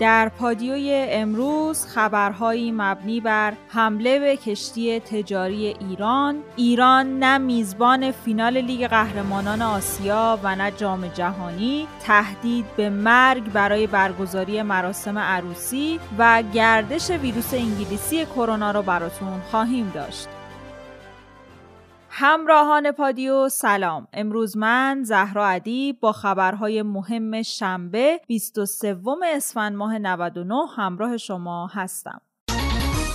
در پادیوی امروز خبرهایی مبنی بر حمله به کشتی تجاری ایران. ایران نه میزبان فینال لیگ قهرمانان آسیا و نه جام جهانی تهدید به مرگ برای برگزاری مراسم عروسی و گردش ویروس انگلیسی کرونا را براتون خواهیم داشت. همراهان پادیو سلام. امروز من زهرا عدی با خبرهای مهم شنبه 23 اسفند ماه 99 همراه شما هستم.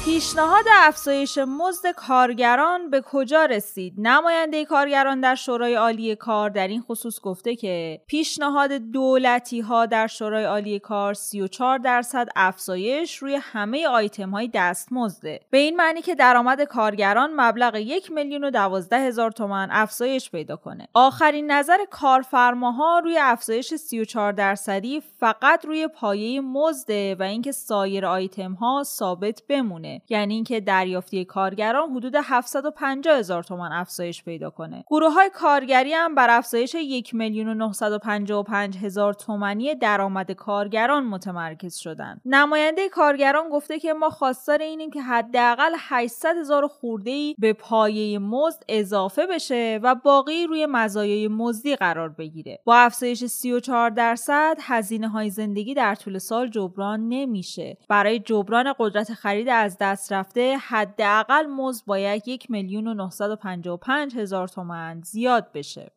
پیشنهاد افزایش مزد کارگران به کجا رسید؟ نماینده کارگران در شورای عالی کار در این خصوص گفته که پیشنهاد دولتی ها در شورای عالی کار 34 درصد افزایش روی همه آیتم های دستمزده. به این معنی که درآمد کارگران مبلغ یک میلیون و دوازده هزار تومن افزایش پیدا کنه. آخرین نظر کارفرماها روی افزایش 34 درصدی فقط روی پایه مزده و اینکه سایر آیتم ها ثابت بمونه. یعنی اینکه دریافتی کارگران حدود 750 هزار تومان افزایش پیدا کنه. گروه های کارگری هم بر افزایش 1 میلیون و 955 هزار تومانی درآمد کارگران متمرکز شدن نماینده کارگران گفته که ما خواستار اینیم که حداقل 800 هزار خورده ای به پایه مزد اضافه بشه و باقی روی مزایای مزدی قرار بگیره. با افزایش 34 درصد هزینه های زندگی در طول سال جبران نمیشه. برای جبران قدرت خرید از دست رفته حداقل مزد باید یک میلیون و 955 هزار تومن زیاد بشه.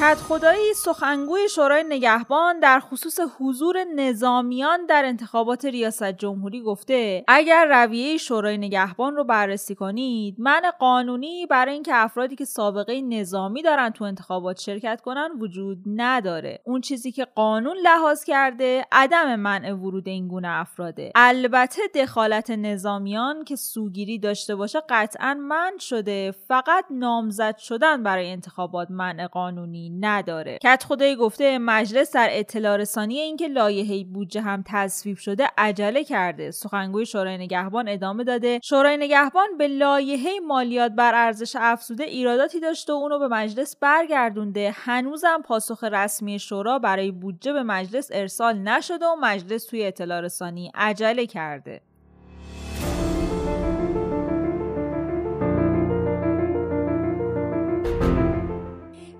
کت خدایی سخنگوی شورای نگهبان در خصوص حضور نظامیان در انتخابات ریاست جمهوری گفته اگر رویه شورای نگهبان رو بررسی کنید من قانونی برای اینکه افرادی که سابقه نظامی دارن تو انتخابات شرکت کنن وجود نداره. اون چیزی که قانون لحاظ کرده عدم منع ورود این گونه افراده. البته دخالت نظامیان که سوگیری داشته باشه قطعا من شده فقط نامزد شدن برای انتخابات منع قانونی. نداره. کت خدایی گفته مجلس در اطلاع رسانی اینکه لایحه بودجه هم تصویب شده عجله کرده. سخنگوی شورای نگهبان ادامه داده. شورای نگهبان به لایحه مالیات بر ارزش افزوده ایراداتی داشته و اونو به مجلس برگردونده. هنوزم پاسخ رسمی شورا برای بودجه به مجلس ارسال نشده و مجلس توی اطلاع رسانی عجله کرده.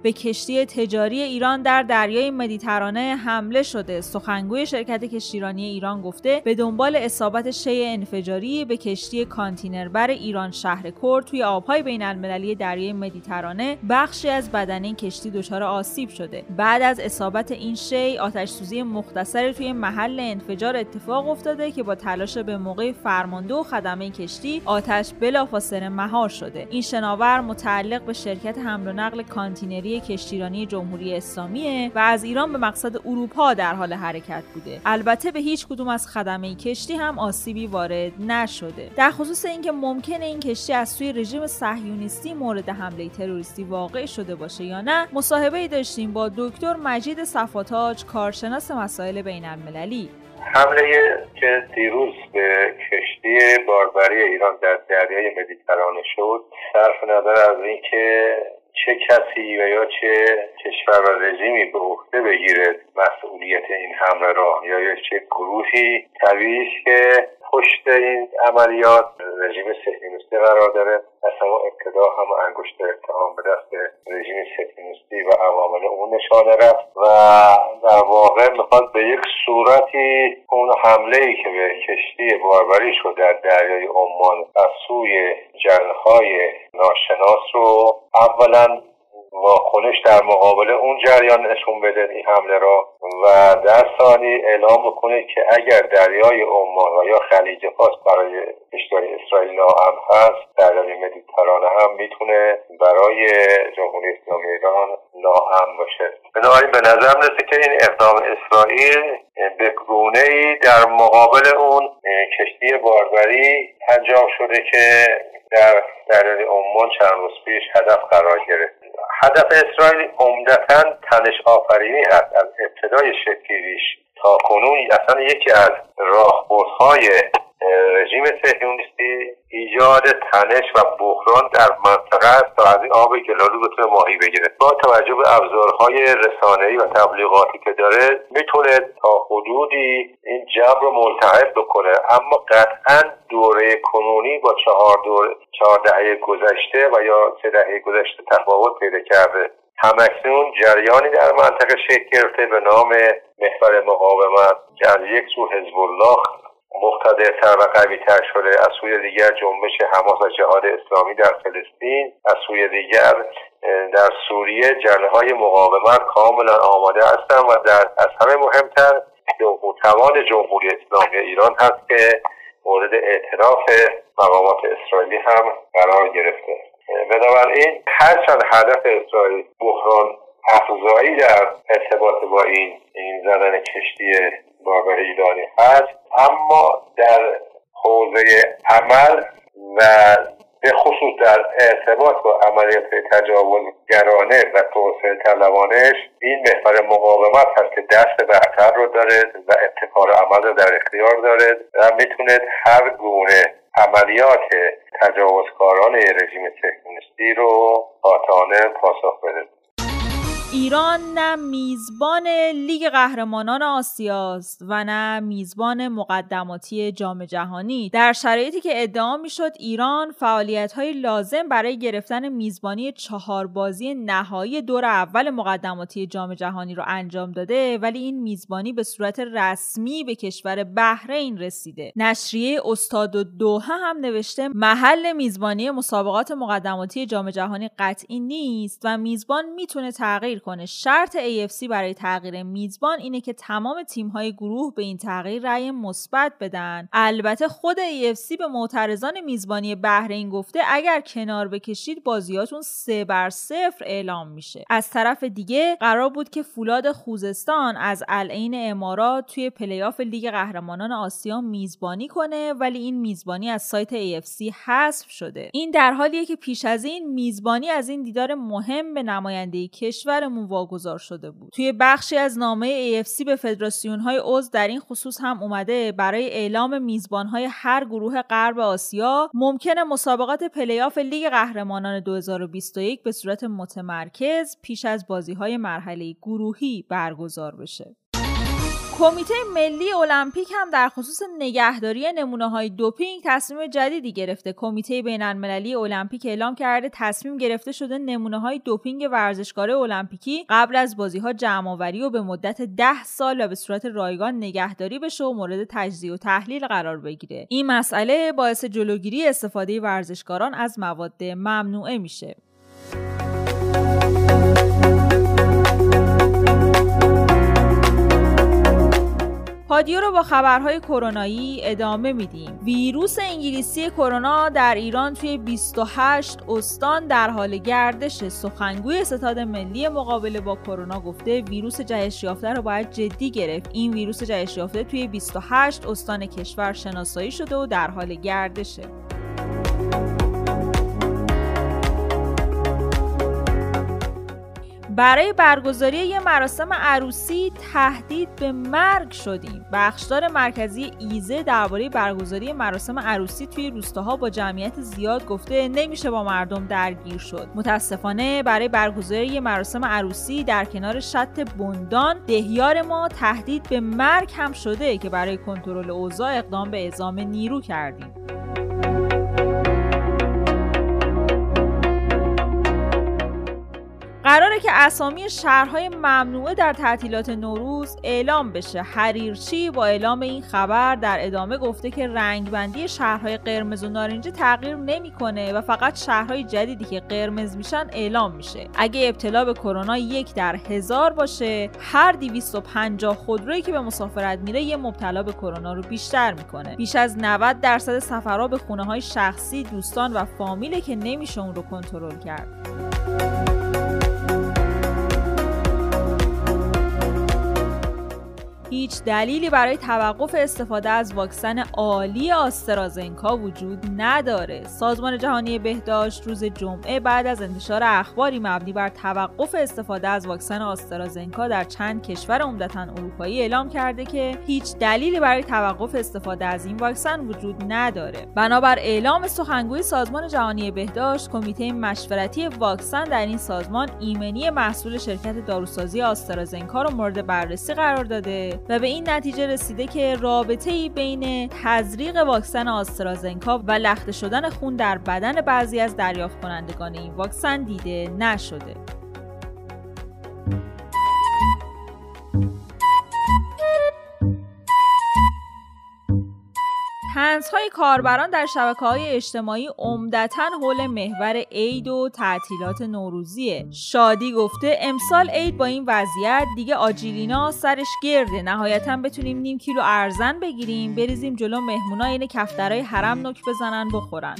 به کشتی تجاری ایران در دریای مدیترانه حمله شده. سخنگوی شرکت کشتیرانی ایران گفته به دنبال اصابت شی انفجاری به کشتی کانتینر بر ایران شهر کرد توی آبهای بین المللی دریای مدیترانه بخشی از بدن این کشتی دچار آسیب شده. بعد از اصابت این شی آتش سوزی مختصری توی محل انفجار اتفاق افتاده که با تلاش به موقع فرمانده و خدمه کشتی آتش بلافاصله مهار شده. این شناور متعلق به شرکت حمل و نقل کانتینری کشتیرانی جمهوری اسلامیه و از ایران به مقصد اروپا در حال حرکت بوده. البته به هیچ کدوم از خدمه کشتی هم آسیبی وارد نشده. در خصوص اینکه ممکنه این کشتی از سوی رژیم صهیونیستی مورد حمله تروریستی واقع شده باشه یا نه مصاحبه داشتیم با دکتر مجید صفاتاج کارشناس مسائل بین المللی حمله که دیروز به کشتی باربری ایران در دریای مدیترانه شد صرف نظر از اینکه چه کسی و یا چه کشور و رژیمی به عهده بگیره مسئولیت این حمله را یا چه گروهی؟ طبیعی که پشت این عملیات رژیم صهیونیستی قرار داره. از همون ابتدا هم انگشت اتهام به دست رژیم صهیونیستی و عوامل اون نشانه رفت و در واقع می‌خواد به یک صورتی اون حمله ای که به کشتی باربری شد در دریای عمان از سوی جنهای ناشناس رو اولا واکنش در مقابل اون جریان نشون بده این حمله را و در ثانی اعلام بکنه که اگر دریای عمان و یا خلیج فارس برای کشتیهای اسرائیل ناامن هست دریای مدیترانه هم می‌تونه برای جمهوری اسلامی ایران ناامن باشه. بنابراین به نظر می‌رسه که این اقدام اسرائیل به گونه ای در مقابل اون کشتی باربری انجام شده که در دریای عمان چند روز پیش هدف قرار گرفت. هدف اسرائیل عمدتا تنش آفرینی هست از ابتدای شکلیش تا کنون اصلا یکی از راهبردهای رژیم صهیونیستی ایجاد تنش و بحران در منطقه تا از این آب گلالود بتونه ماهی بگیره. با توجه به ابزارهای رسانه‌ای و تبلیغاتی که داره می‌تونه تا حدودی این جبر رو ملتهب بکنه. اما قطعا دوره کنونی با چهار دوره چهار دهه گذشته و یا سه دهه گذشته تفاوت پیدا کرده. همکنون جریانی در منطقه شکل گرفته به نام محور مقاومت. که از یک سو حزب الله مقتدرتر و قویتر شده. از سوی دیگر جنبش حماس و جهاد اسلامی در فلسطین از سوی دیگر در سوریه جنه های مقاومت کاملا آماده هستند و در از همه مهمتر توان جمهوری اسلامی ایران هست که مورد اعتراف مقامات اسرائیلی هم قرار گرفته. بنابراین هرچند هدف اسرائیل بحران افزایی در ارتباط با این این زدن کشتی باربر ایرانی هست. اما در حوزه عمل و به خصوص در ارتباط با عملیات تجاوزگرانه و توسعه طلبانش این محور مقاومت هست که دست برتر رو داره و ابتکار عمل رو در اختیار داره و می‌تونه هر گونه عملیات تجاوزکاران رژیم تکنیستی رو قاطعانه پاسخ بده ایران نه میزبان لیگ قهرمانان آسیاست و نه میزبان مقدماتی جام جهانی. در شرایطی که ادعا می‌شد ایران فعالیت های لازم برای گرفتن میزبانی چهار بازی نهایی دور اول مقدماتی جام جهانی رو انجام داده ولی این میزبانی به صورت رسمی به کشور بحرین رسیده. نشریه استاد و دوحه هم نوشته محل میزبانی مسابقات مقدماتی جام جهانی قطعی نیست و میزبان می‌تونه تغییر کنه. شرط AFC برای تغییر میزبان اینه که تمام تیم های گروه به این تغییر رأی مثبت بدن. البته خود AFC به معترضان میزبانی بحرین گفته اگر کنار بکشید بازیاتون سه بر صفر اعلام میشه. از طرف دیگه قرار بود که فولاد خوزستان از العین امارات توی پلی‌آف لیگ قهرمانان آسیا میزبانی کنه ولی این میزبانی از سایت AFC حذف شده. این در حالیه که پیش از این میزبانی از این دیدار مهم به نماینده کشور واگذار شده بود. توی بخشی از نامه AFC به فدراسیون های عضو در این خصوص هم اومده برای اعلام میزبان های هر گروه غرب آسیا ممکنه مسابقات پلی‌آف لیگ قهرمانان 2021 به صورت متمرکز پیش از بازی های مرحله گروهی برگزار بشه. کمیته ملی المپیک هم در خصوص نگهداری نمونه های دوپینگ تصمیم جدیدی گرفته. کمیته بین المللی المپیک اعلام کرده تصمیم گرفته شده نمونه های دوپینگ ورزشکار المپیکی قبل از بازی ها جمع و به مدت ده سال و به صورت رایگان نگهداری بشه و مورد تجزیه و تحلیل قرار بگیره. این مسئله باعث جلوگیری استفاده ورزشکاران از مواد ممنوعه میشه. پادیو رو با خبرهای کرونایی ادامه میدیم. ویروس انگلیسی کرونا در ایران توی 28 استان در حال گردش. سخنگوی ستاد ملی مقابله با کرونا گفته ویروس جهش یافته رو باید جدی گرفت. این ویروس جهش یافته توی 28 استان کشور شناسایی شده و در حال گردشه. برای برگزاری یه مراسم عروسی تهدید به مرگ شدیم. بخشدار مرکزی ایزه درباره برگزاری مراسم عروسی توی روستاها با جمعیت زیاد گفته نمیشه با مردم درگیر شد. متاسفانه برای برگزاری مراسم عروسی در کنار شط بندان دهیار ما تهدید به مرگ هم شده که برای کنترل اوضاع اقدام به اعزام نیرو کردیم. قراره که اسامی شهرهای ممنوعه در تعطیلات نوروز اعلام بشه. حریرچی با اعلام این خبر در ادامه گفته که رنگبندی شهرهای قرمز و نارنجی تغییر نمی‌کنه و فقط شهرهای جدیدی که قرمز میشن اعلام میشه. اگه ابتلا به کرونا یک در هزار باشه هر 250 خودرویی که به مسافرت میره یه مبتلا به کرونا رو بیشتر می‌کنه. بیش از 90 درصد سفرها به خونه های شخصی دوستان و فامیله که نمیشه اون رو کنترل کرد. هیچ دلیلی برای توقف استفاده از واکسن عالی آسترازنکا وجود نداره. سازمان جهانی بهداشت روز جمعه بعد از انتشار اخباری مبنی بر توقف استفاده از واکسن آسترازنکا در چند کشور عمدتا اروپایی اعلام کرده که هیچ دلیلی برای توقف استفاده از این واکسن وجود نداره. بنابر اعلام سخنگوی سازمان جهانی بهداشت کمیته مشورتی واکسن در این سازمان ایمنی محصول شرکت داروسازی آسترازنکا رو مورد بررسی قرار داده. و به این نتیجه رسیده که رابطه ای بین تزریق واکسن آسترازنکا و لخته شدن خون در بدن بعضی از دریافت کنندگان این واکسن دیده نشده. های کاربران در شبکه های اجتماعی عمدتا حول محور عید و تعطیلات نوروزیه. شادی گفته امسال عید با این وضعیت دیگه آجیل اینا سرش گرده. نهایتا بتونیم نیم کیلو ارزن بگیریم بریزیم جلو مهمونا این کفترهای حرم نک بزنن بخورن.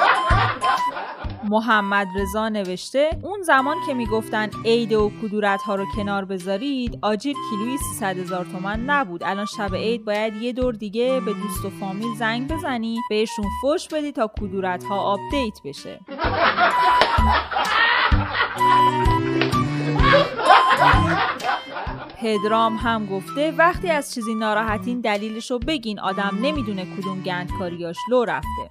محمد رضا نوشته اون زمان که می‌گفتن عید و کدورت ها رو کنار بذارید آجیل کیلویی 300 هزار تومن نبود. الان شب عید باید یه دور دیگه به دوست و فامیل زنگ بزنی بهشون فش بدی تا کدورت ها update بشه. پدرام هم گفته وقتی از چیزی ناراحتین دلیلش رو بگین آدم نمی‌دونه کدوم گندکاریاش لو رفته.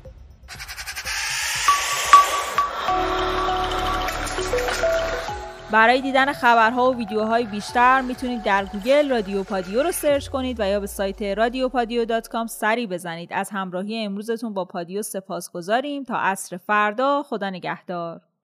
برای دیدن خبرها و ویدیوهای بیشتر می‌تونید در گوگل رادیو پادیو رو search کنید و یا به سایت رادیو dot سری بزنید. از همراهی امروزتون با پادیو سپاس گذاریم تا عصر فردا خدا نگهدار.